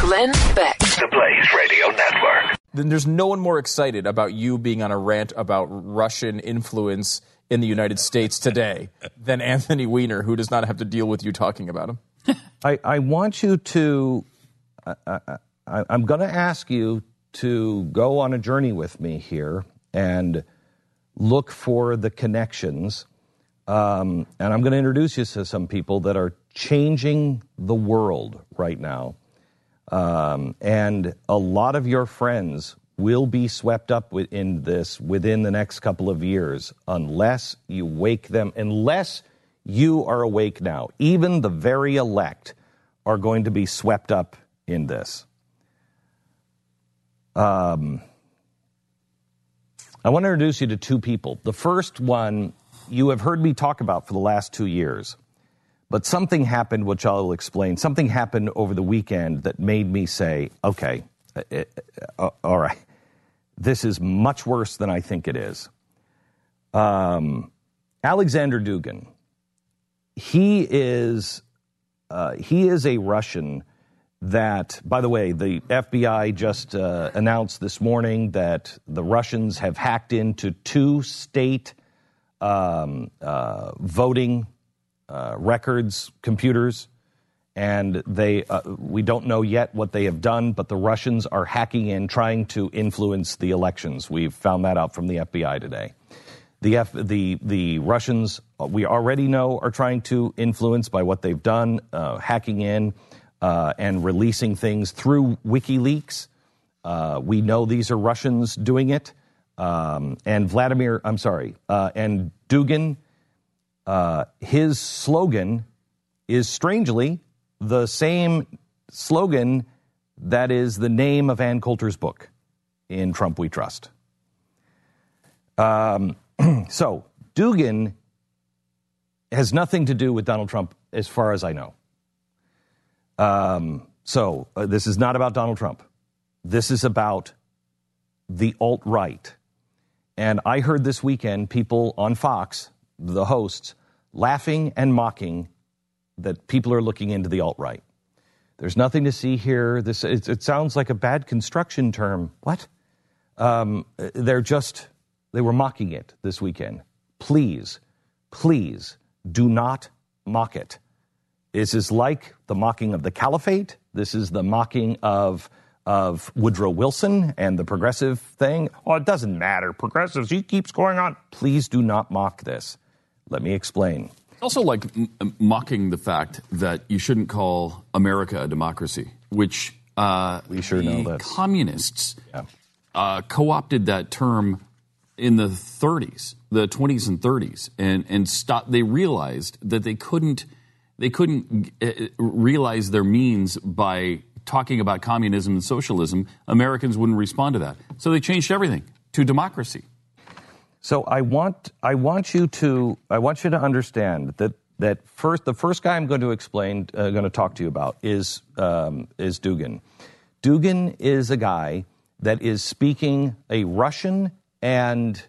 Glenn Beck. The Blaze Radio Network. Then there's no one more excited about you being on a rant about Russian influence in the United States today than Anthony Weiner, who does not have to deal with you talking about him. I, I want you to, I, I, I'm going to ask you to go on a journey with me here and look for the connections. Um, and I'm going to introduce you to some people that are changing the world right now. Um, and a lot of your friends will be swept up in this within the next couple of years unless you wake them, unless you are awake now. Even the very elect are going to be swept up in this. Um, I want to introduce you to two people. The first one you have heard me talk about for the last two years, but something happened, which I'll explain. Something happened over the weekend that made me say, okay, uh, uh, uh all right this is much worse than I think it is. Um, Alexander Dugin, he is uh, he is a Russian that, by the way, the FBI just uh, announced this morning that the Russians have hacked into two state um, uh, voting uh, records computers and they uh, we don't know yet what they have done but the russians are hacking in trying to influence the elections. We've found that out from the fbi today. The F, the the russians uh, we already know are trying to influence by what they've done uh, hacking in uh, and releasing things through wikileaks. Uh, we know these are russians doing it. Um, and vladimir i'm sorry and dugin his slogan is strangely the same slogan that is the name of Ann Coulter's book in Trump We Trust. Um, so, Dugin has nothing to do with Donald Trump as far as I know. Um, so, uh, this is not about Donald Trump. This is about the alt right. And I heard this weekend people on Fox, the hosts, laughing and mocking that people are looking into the alt right. There's nothing to see here. This it, it sounds like a bad construction term. What? Um, they're just they were mocking it this weekend. Please, please do not mock it. This is like the mocking of the caliphate. This is the mocking of of Woodrow Wilson and the progressive thing. Oh, it doesn't matter. Progressives, he keeps going on. Please do not mock this. Let me explain. Also, like m- mocking the fact that you shouldn't call America a democracy, which uh, we sure know that communists yeah. uh, co-opted that term in the 30s, the 20s and 30s, and and stop. They realized that they couldn't they couldn't uh, realize their means by talking about communism and socialism. Americans wouldn't respond to that, so they changed everything to democracy. So I want I want you to I want you to understand that that first the first guy I'm going to explain uh, going to talk to you about is um, is Dugin. Dugin is a guy that is speaking a Russian and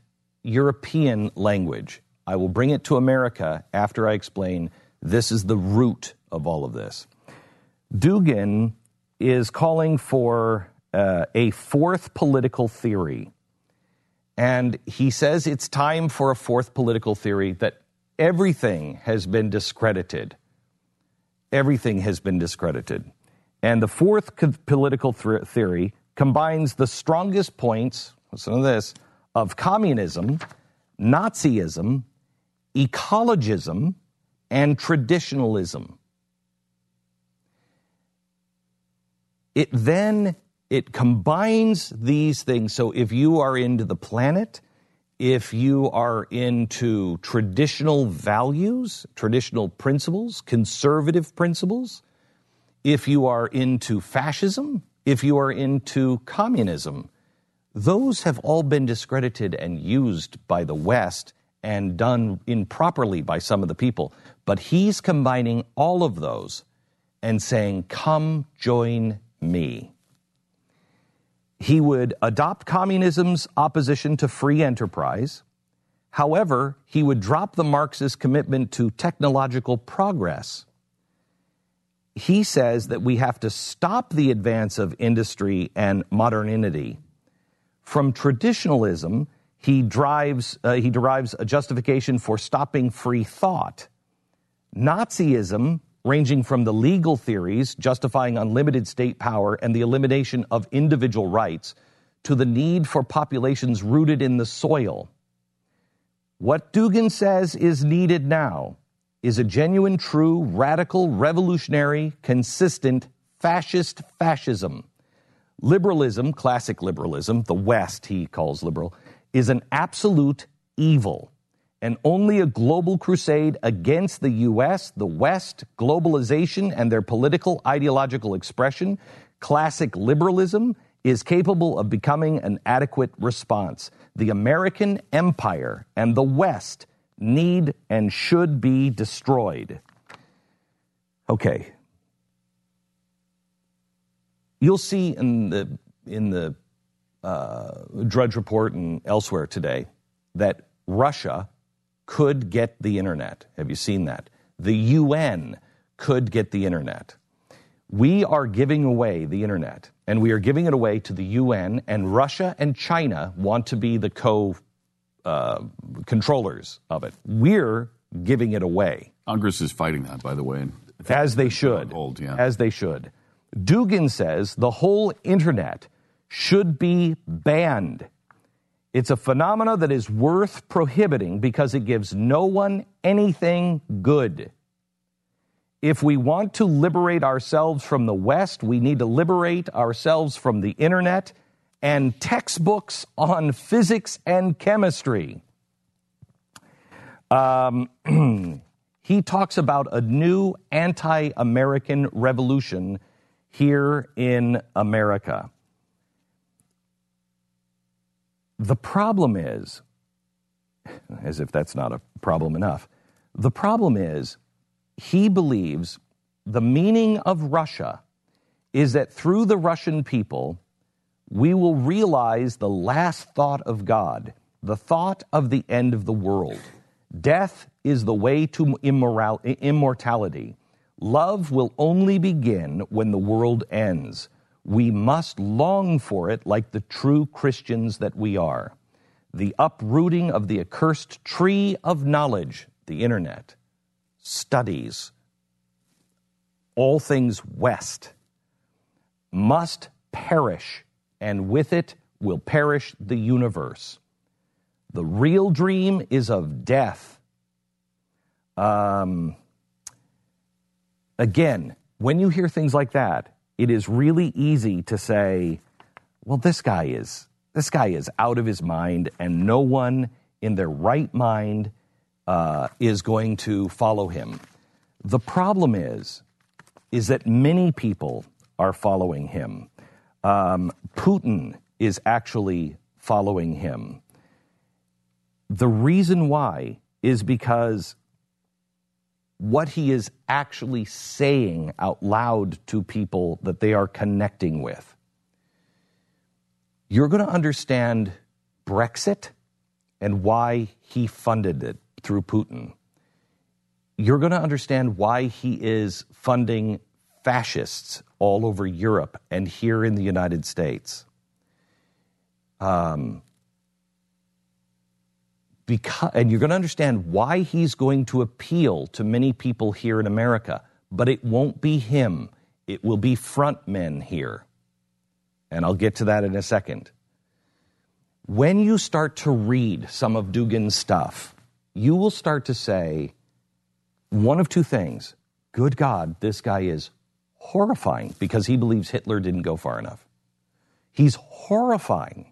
European language. I will bring it to America after I explain this is the root of all of this. Dugin is calling for uh, a fourth political theory and he says it's time for a fourth political theory that everything has been discredited. Everything has been discredited. And the fourth political th- theory combines the strongest points, listen to this, of communism, Nazism, ecologism, and traditionalism. It then it combines these things. So if you are into the planet, if you are into traditional values, traditional principles, conservative principles, if you are into fascism, if you are into communism, those have all been discredited and used by the West and done improperly by some of the people. But he's combining all of those and saying, Come join me. He would adopt communism's opposition to free enterprise. However, he would drop the Marxist commitment to technological progress. He says that we have to stop the advance of industry and modernity. From traditionalism, he, drives, uh, he derives a justification for stopping free thought. Nazism, ranging from the legal theories justifying unlimited state power and the elimination of individual rights, to the need for populations rooted in the soil. What Dugin says is needed now is a genuine, true, radical, revolutionary, consistent fascist fascism. Liberalism, classic liberalism, the West he calls liberal, is an absolute evil. And only a global crusade against the US, the West, globalization, and their political ideological expression, classic liberalism, is capable of becoming an adequate response. The American empire and the West need and should be destroyed. Okay. You'll see in the in the uh, Drudge Report and elsewhere today that Russia could get the internet. Have you seen that? The UN could get the internet. We are giving away the internet, and we are giving it away to the UN, and Russia and China want to be the co uh, controllers of it. We're giving it away. Congress is fighting that, by the way. As they should. Hold, yeah. As they should. Dugin says the whole internet should be banned. It's a phenomena that is worth prohibiting because it gives no one anything good. If we want to liberate ourselves from the West, we need to liberate ourselves from the internet and textbooks on physics and chemistry. Um, he talks about a new anti American revolution here in America. The problem is, as if that's not a problem enough, the problem is he believes the meaning of Russia is that through the Russian people, we will realize the last thought of God, the thought of the end of the world. Death is the way to immoral- immortality. Love will only begin when the world ends. We must long for it like the true Christians that we are. The uprooting of the accursed tree of knowledge, the internet, studies, all things West, must perish, and with it will perish the universe. The real dream is of death. Um, again, when you hear things like that, it is really easy to say, well, this guy is this guy is out of his mind, and no one in their right mind uh, is going to follow him. The problem is, is that many people are following him. Um, Putin is actually following him. The reason why is because what he is actually saying out loud to people that they are connecting with. You're going to understand Brexit and why he funded it through Putin. You're going to understand why he is funding fascists all over Europe and here in the United States. Um, because, and you're going to understand why he's going to appeal to many people here in America, but it won't be him. It will be front men here. And I'll get to that in a second. When you start to read some of Dugin's stuff, you will start to say one of two things. Good God, this guy is horrifying because he believes Hitler didn't go far enough. He's horrifying.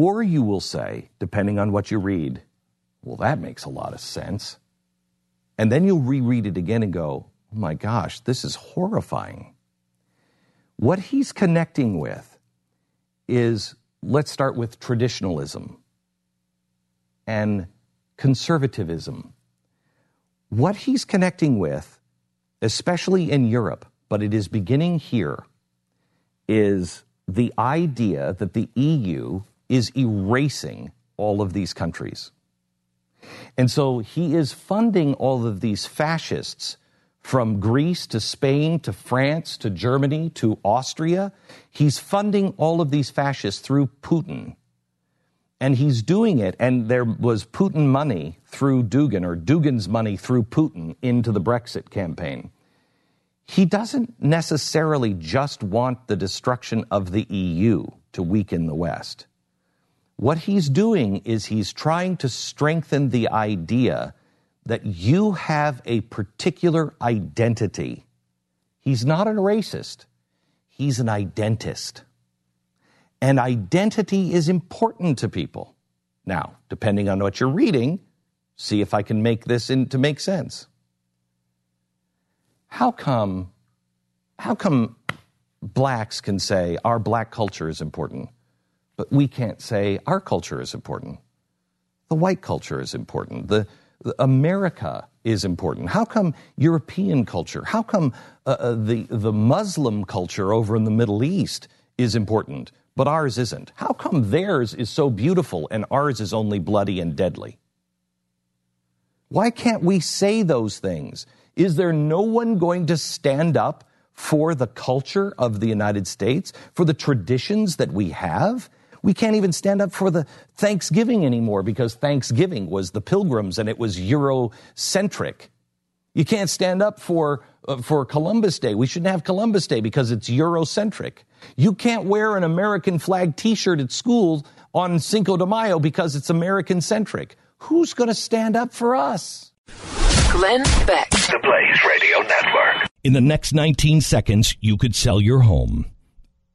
Or you will say, depending on what you read, well, that makes a lot of sense. And then you'll reread it again and go, oh my gosh, this is horrifying. What he's connecting with is let's start with traditionalism and conservatism. What he's connecting with, especially in Europe, but it is beginning here, is the idea that the EU is erasing all of these countries. And so he is funding all of these fascists from Greece to Spain to France to Germany to Austria. He's funding all of these fascists through Putin. And he's doing it, and there was Putin money through Dugin, or Dugin's money through Putin into the Brexit campaign. He doesn't necessarily just want the destruction of the EU to weaken the West. What he's doing is he's trying to strengthen the idea that you have a particular identity. He's not a racist, he's an identist. And identity is important to people. Now, depending on what you're reading, see if I can make this into make sense. How come how come blacks can say our black culture is important, but we can't say our culture is important? The white culture is important. The, the America is important. How come European culture? How come uh, uh, the the Muslim culture over in the Middle East is important, but ours isn't? How come theirs is so beautiful and ours is only bloody and deadly? Why can't we say those things? Is there no one going to stand up for the culture of the United States, for the traditions that we have? We can't even stand up for the Thanksgiving anymore because Thanksgiving was the pilgrims and it was Eurocentric. You can't stand up for, uh, for Columbus Day. We shouldn't have Columbus Day because it's Eurocentric. You can't wear an American flag t shirt at school on Cinco de Mayo because it's American centric. Who's going to stand up for us? Glenn Beck. The Blaze Radio Network. In the next 19 seconds, you could sell your home.